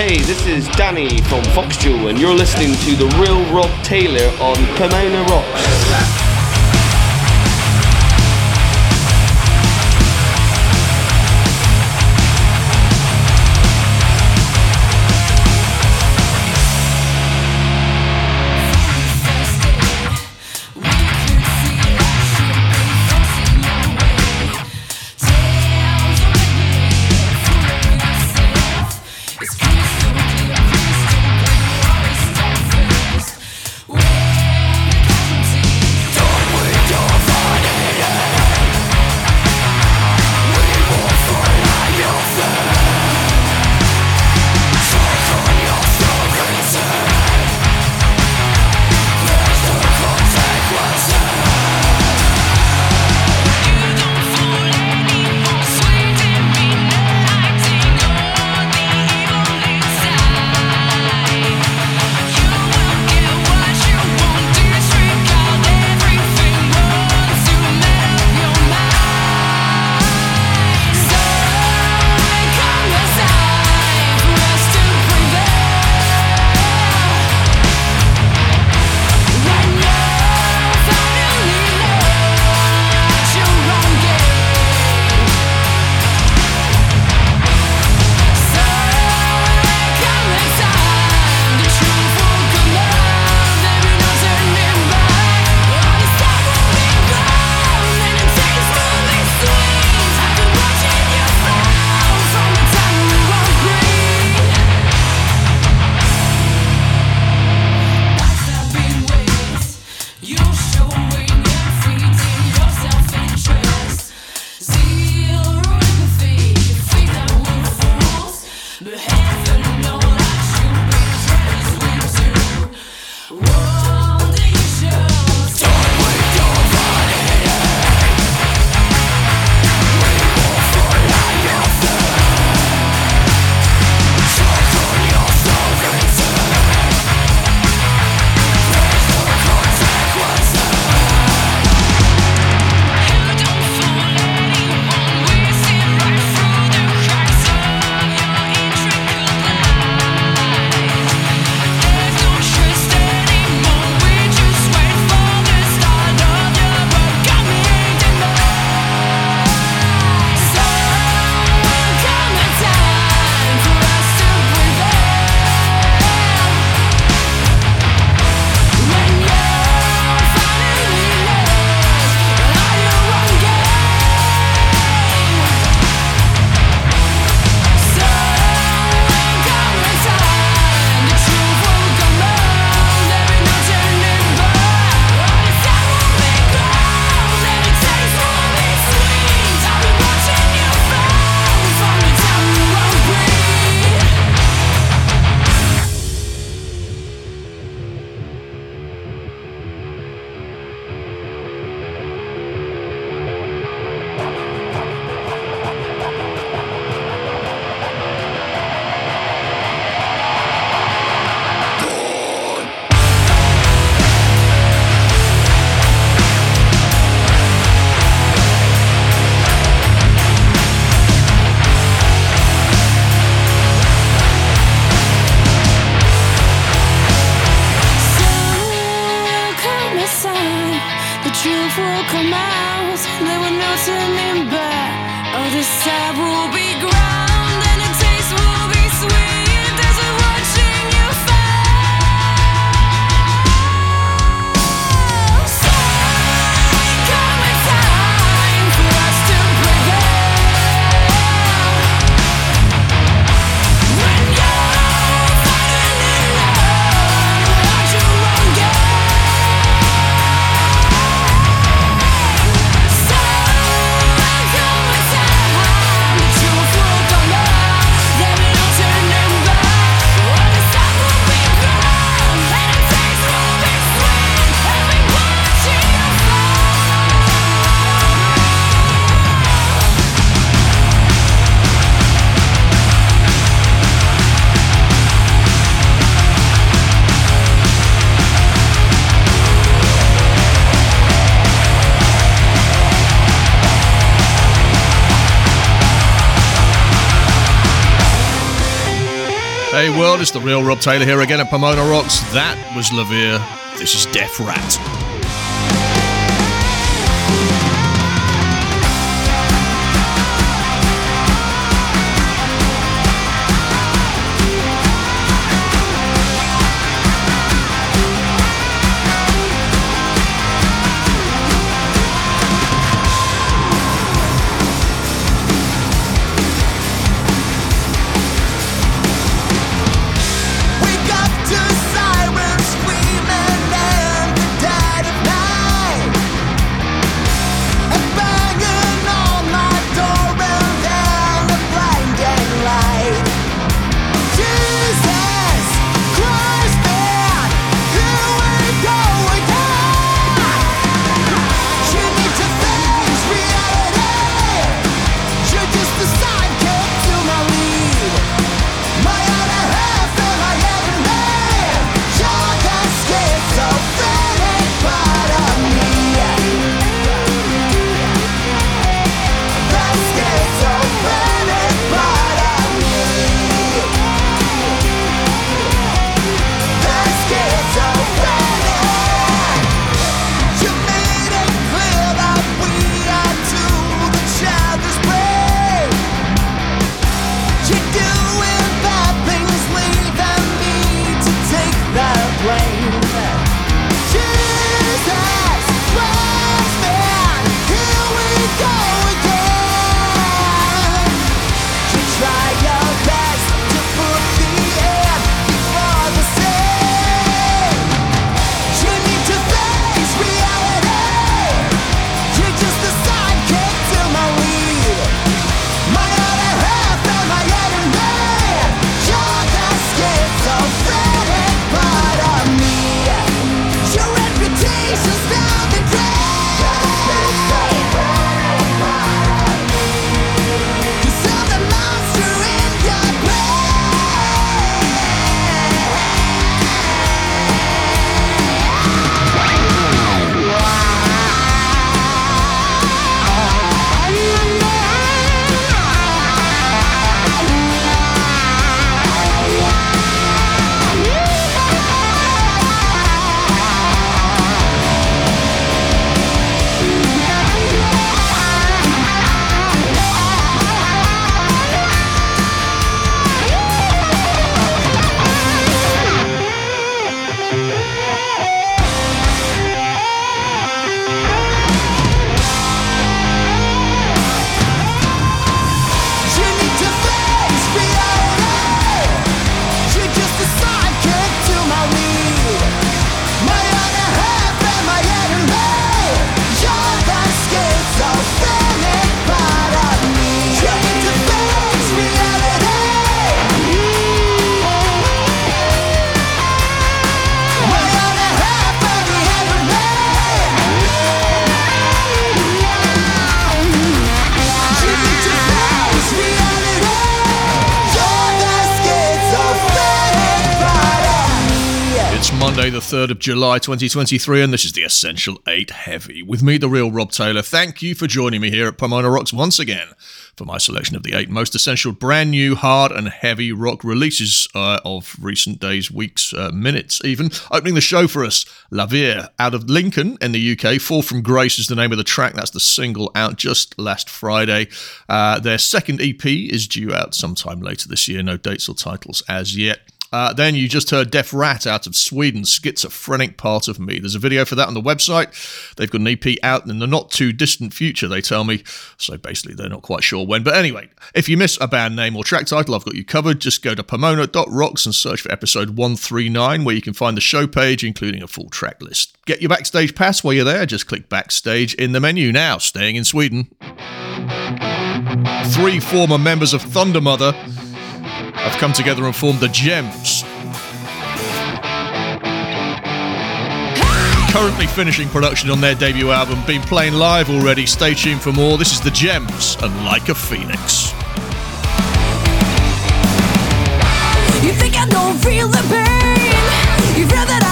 Hey, this is Danny from Fox Jewel, and you're listening to the real Rob Taylor on Pomona Rocks. Hey world, it's the real Rob Taylor here again at Pomona Rocks. That was Lavire. This is Deaf Rat. The 3rd of July 2023, and this is the Essential 8 Heavy. With me, the real Rob Taylor. Thank you for joining me here at Pomona Rocks once again for my selection of the eight most essential brand new hard and heavy rock releases uh, of recent days, weeks, uh, minutes even. Opening the show for us, Lavire out of Lincoln in the UK. Fall from Grace is the name of the track. That's the single out just last Friday. Uh, their second EP is due out sometime later this year. No dates or titles as yet. Uh, then you just heard Deaf Rat out of Sweden, Schizophrenic Part of Me. There's a video for that on the website. They've got an EP out in the not too distant future, they tell me. So basically, they're not quite sure when. But anyway, if you miss a band name or track title, I've got you covered. Just go to pomona.rocks and search for episode 139, where you can find the show page, including a full track list. Get your backstage pass while you're there. Just click backstage in the menu. Now, staying in Sweden. Three former members of Thundermother have come together and formed the Gems. Currently finishing production on their debut album, been playing live already. Stay tuned for more. This is the Gems and Like a Phoenix. You think I don't feel the pain? You feel that I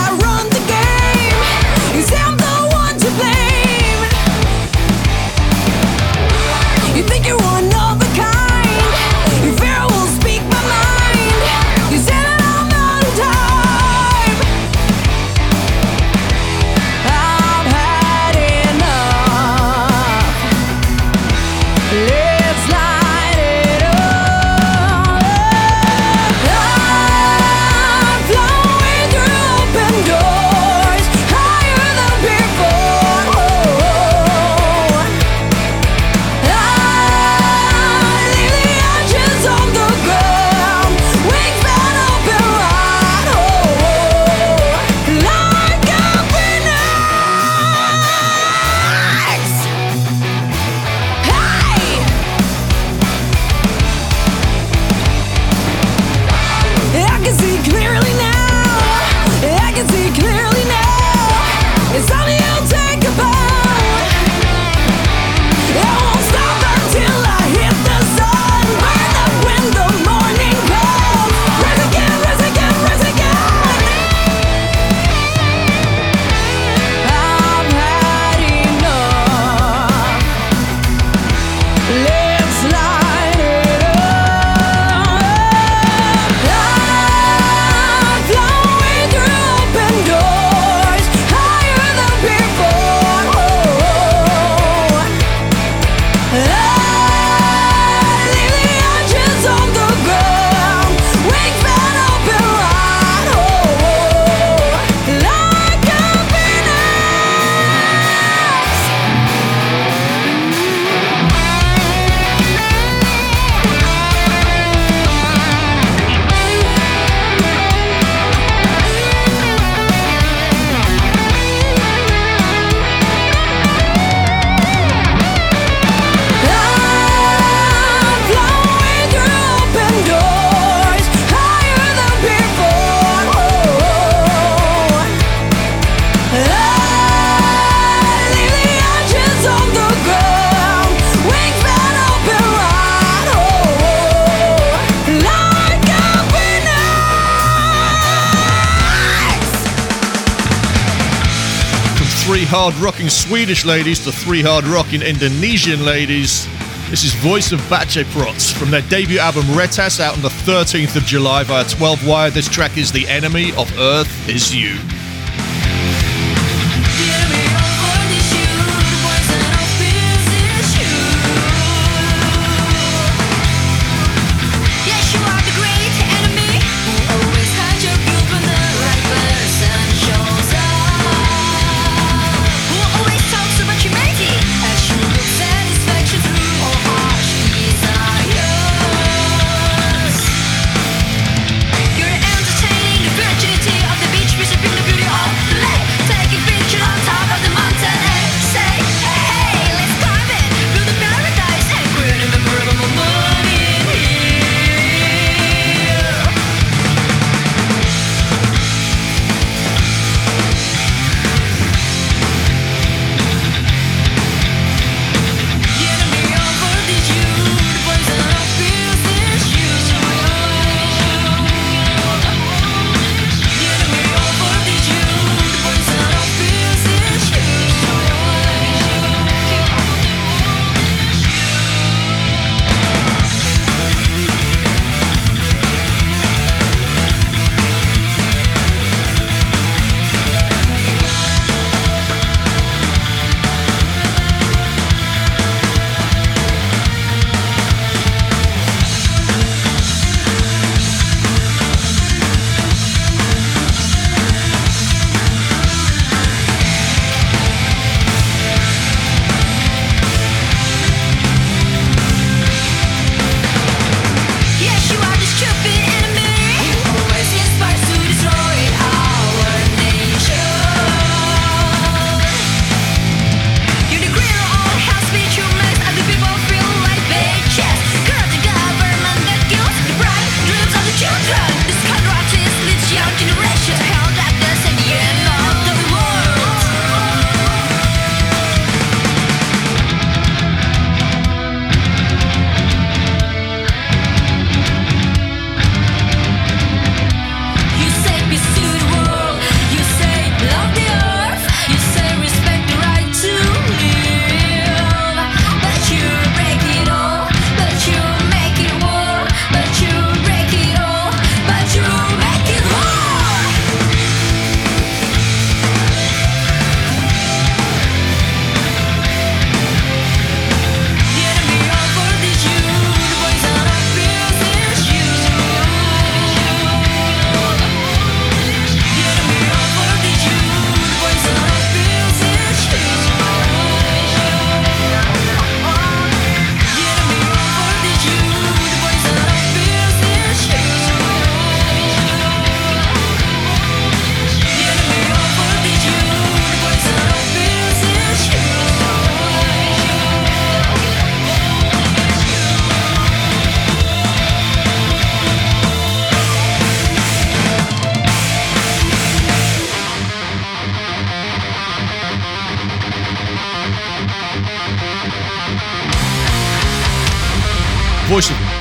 hard rocking Swedish ladies to three hard rocking Indonesian ladies. This is Voice of Baceprots from their debut album Retas out on the 13th of July via 12 Wire. This track is The Enemy of Earth Is You.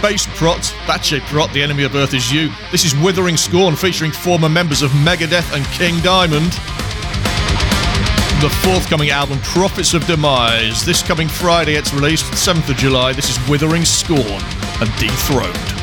Bass Prot, Baceprot, The Enemy of Earth is You. This is Withering Scorn featuring former members of Megadeth and King Diamond. The forthcoming album, Prophets of Demise. This coming Friday, it's released, 7th of July. This is Withering Scorn and Dethroned.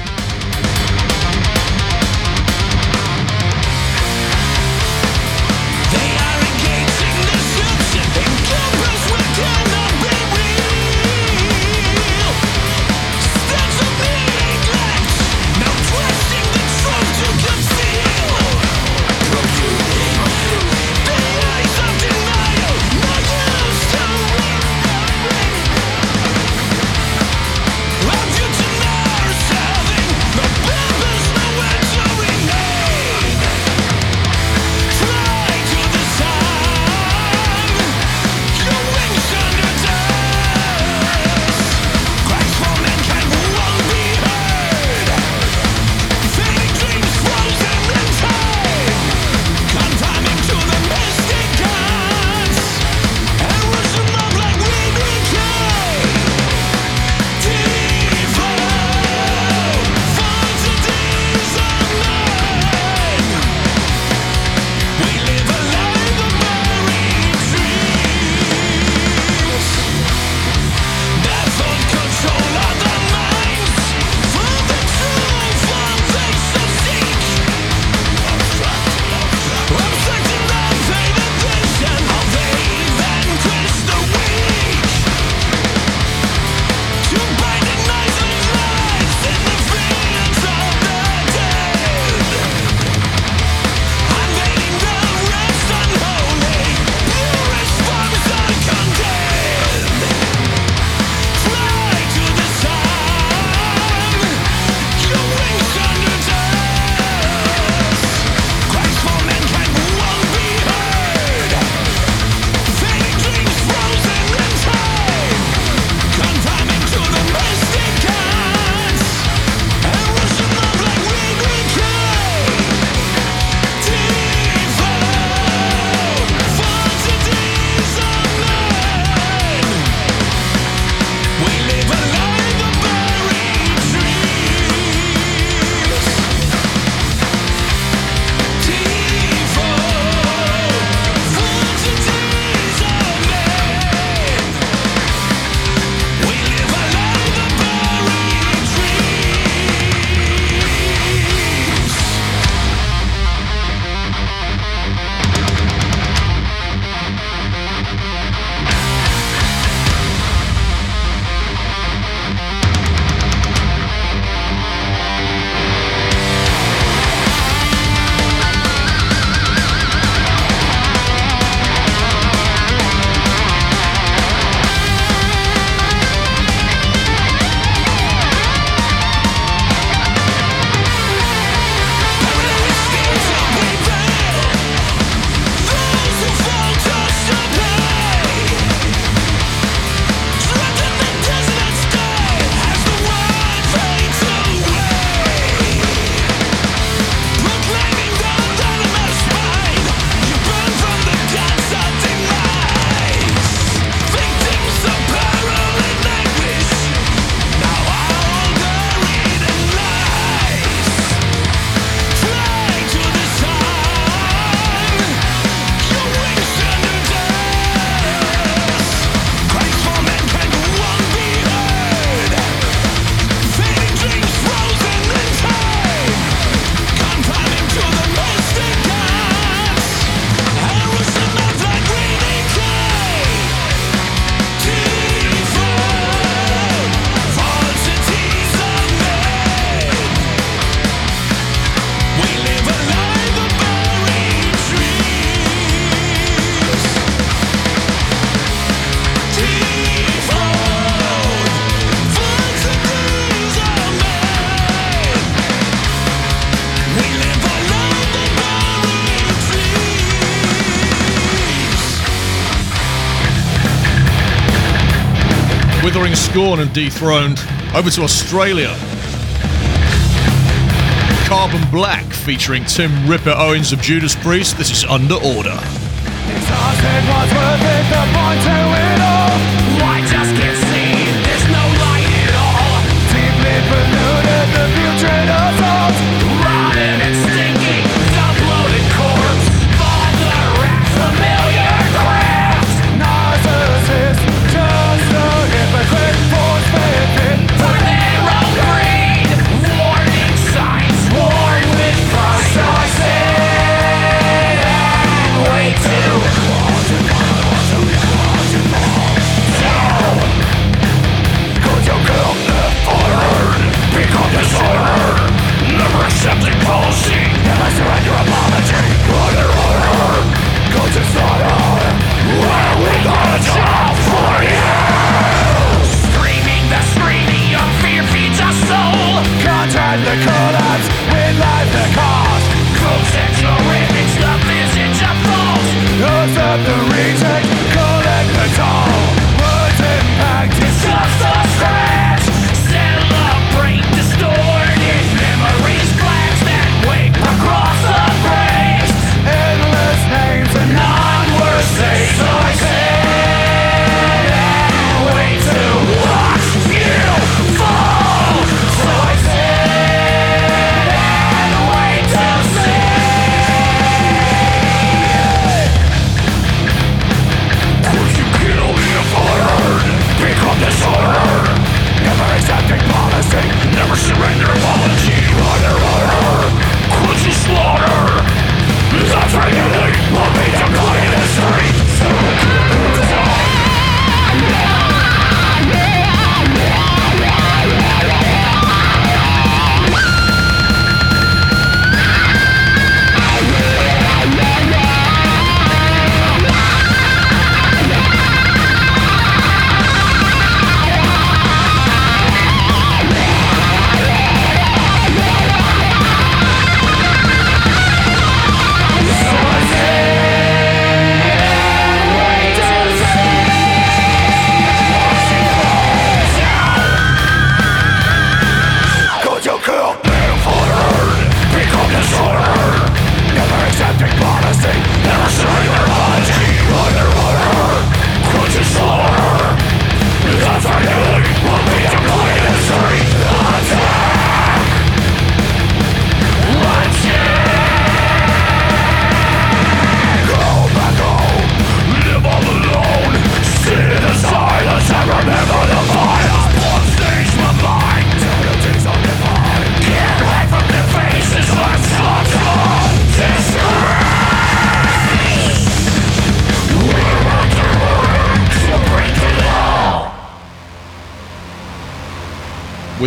Withering scorn and dethroned. Over to Australia. Carbon Black featuring Tim Ripper Owens of Judas Priest. This is Under Order. Accepting policy.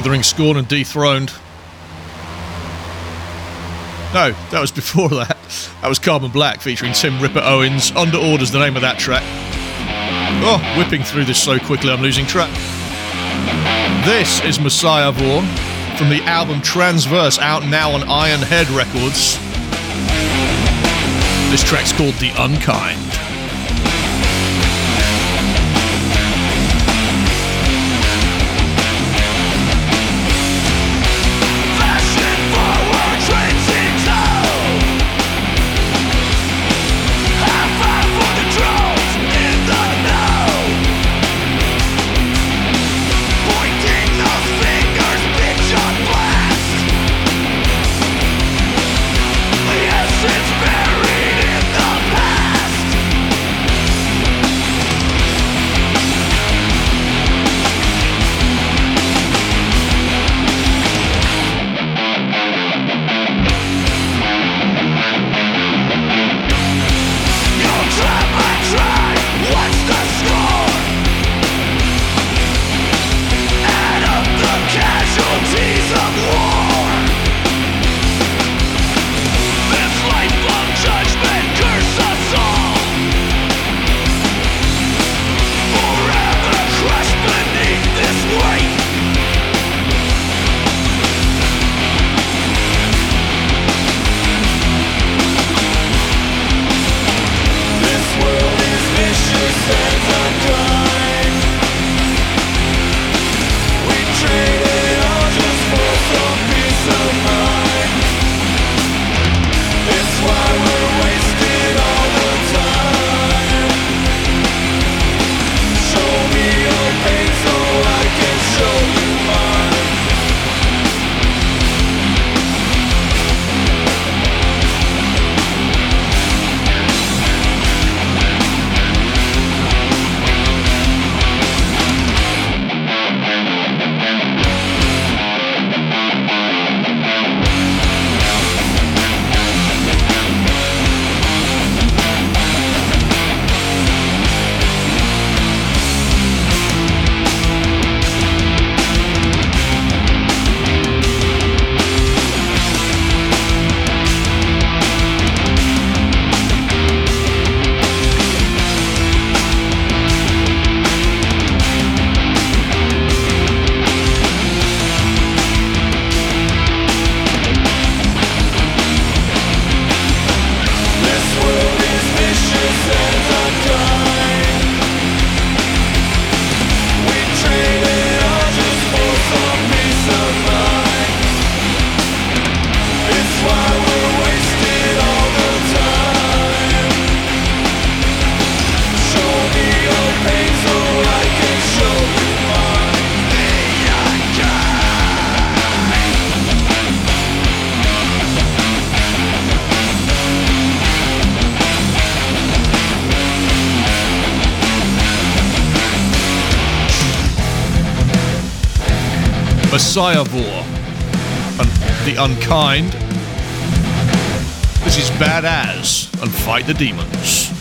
Withering Scorn and Dethroned. No, that was before that. That was Carbon Black featuring Tim Ripper Owens. Under Orders, the name of that track. Oh, whipping through this so quickly I'm losing track. This is Messiah Vaughan from the album Transverse, out now on Iron Head Records. This track's called The Unkind. Messiah Vor and The Unkind. This is Badass and Fight the Demons.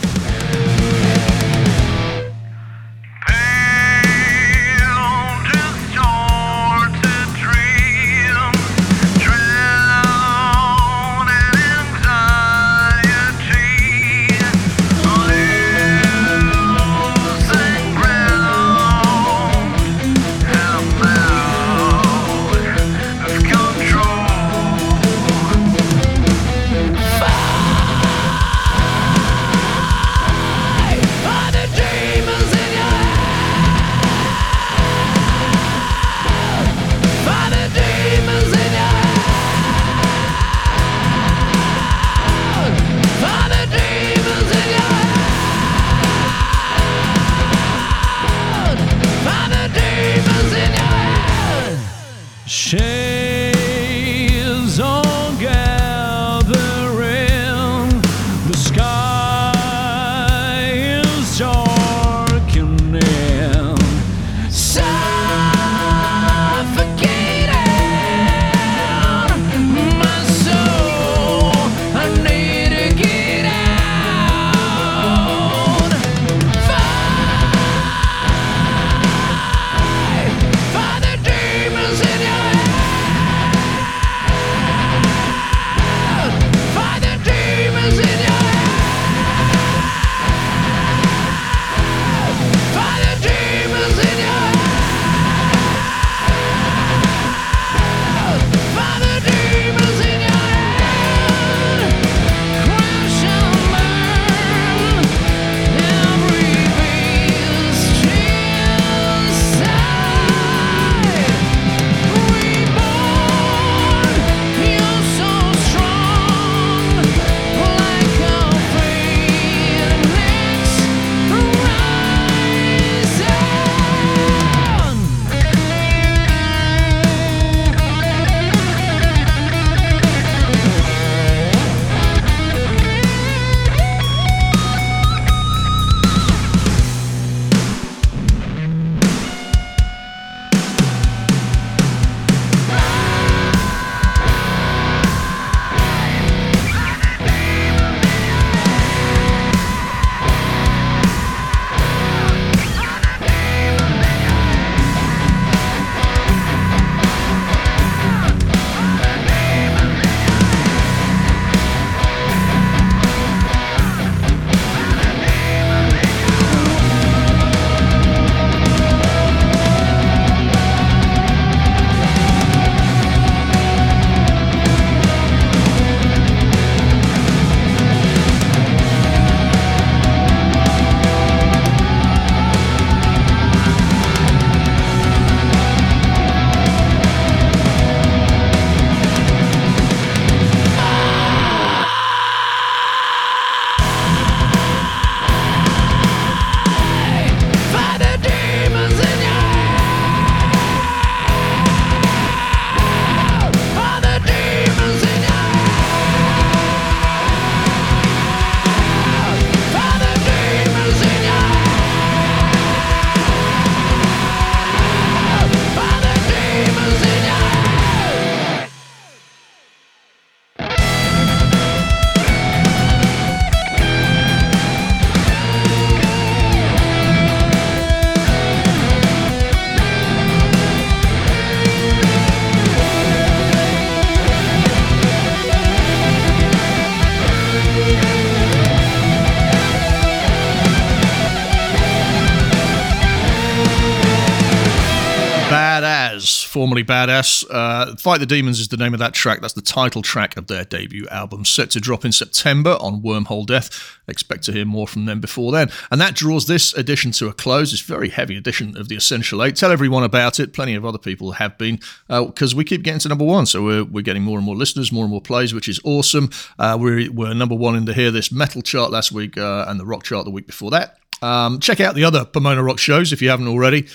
Formerly Badass. Uh, Fight the Demons is the name of that track. That's the title track of their debut album, set to drop in September on Wormhole Death. Expect to hear more from them before then. And that draws this edition to a close. This very heavy edition of the Essential Eight. Tell everyone about it. Plenty of other people have been, because uh, we keep getting to number one. So we're, we're getting more and more listeners, more and more plays, which is awesome. Uh, we're, we're number one in the Hear This Metal chart last week uh, and the Rock chart the week before that. Um, check out the other Pomona Rock shows if you haven't already.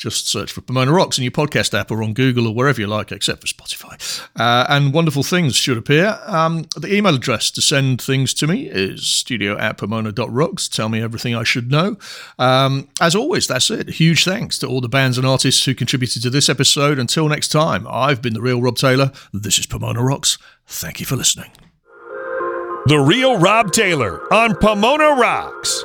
Just search for Pomona Rocks in your podcast app or on Google or wherever you like, except for Spotify. Uh, and wonderful things should appear. Um, the email address to send things to me is studio at pomona.rocks. Tell me everything I should know. Um, as always, that's it. Huge thanks to all the bands and artists who contributed to this episode. Until next time, I've been the real Rob Taylor. This is Pomona Rocks. Thank you for listening. The Real Rob Taylor on Pomona Rocks.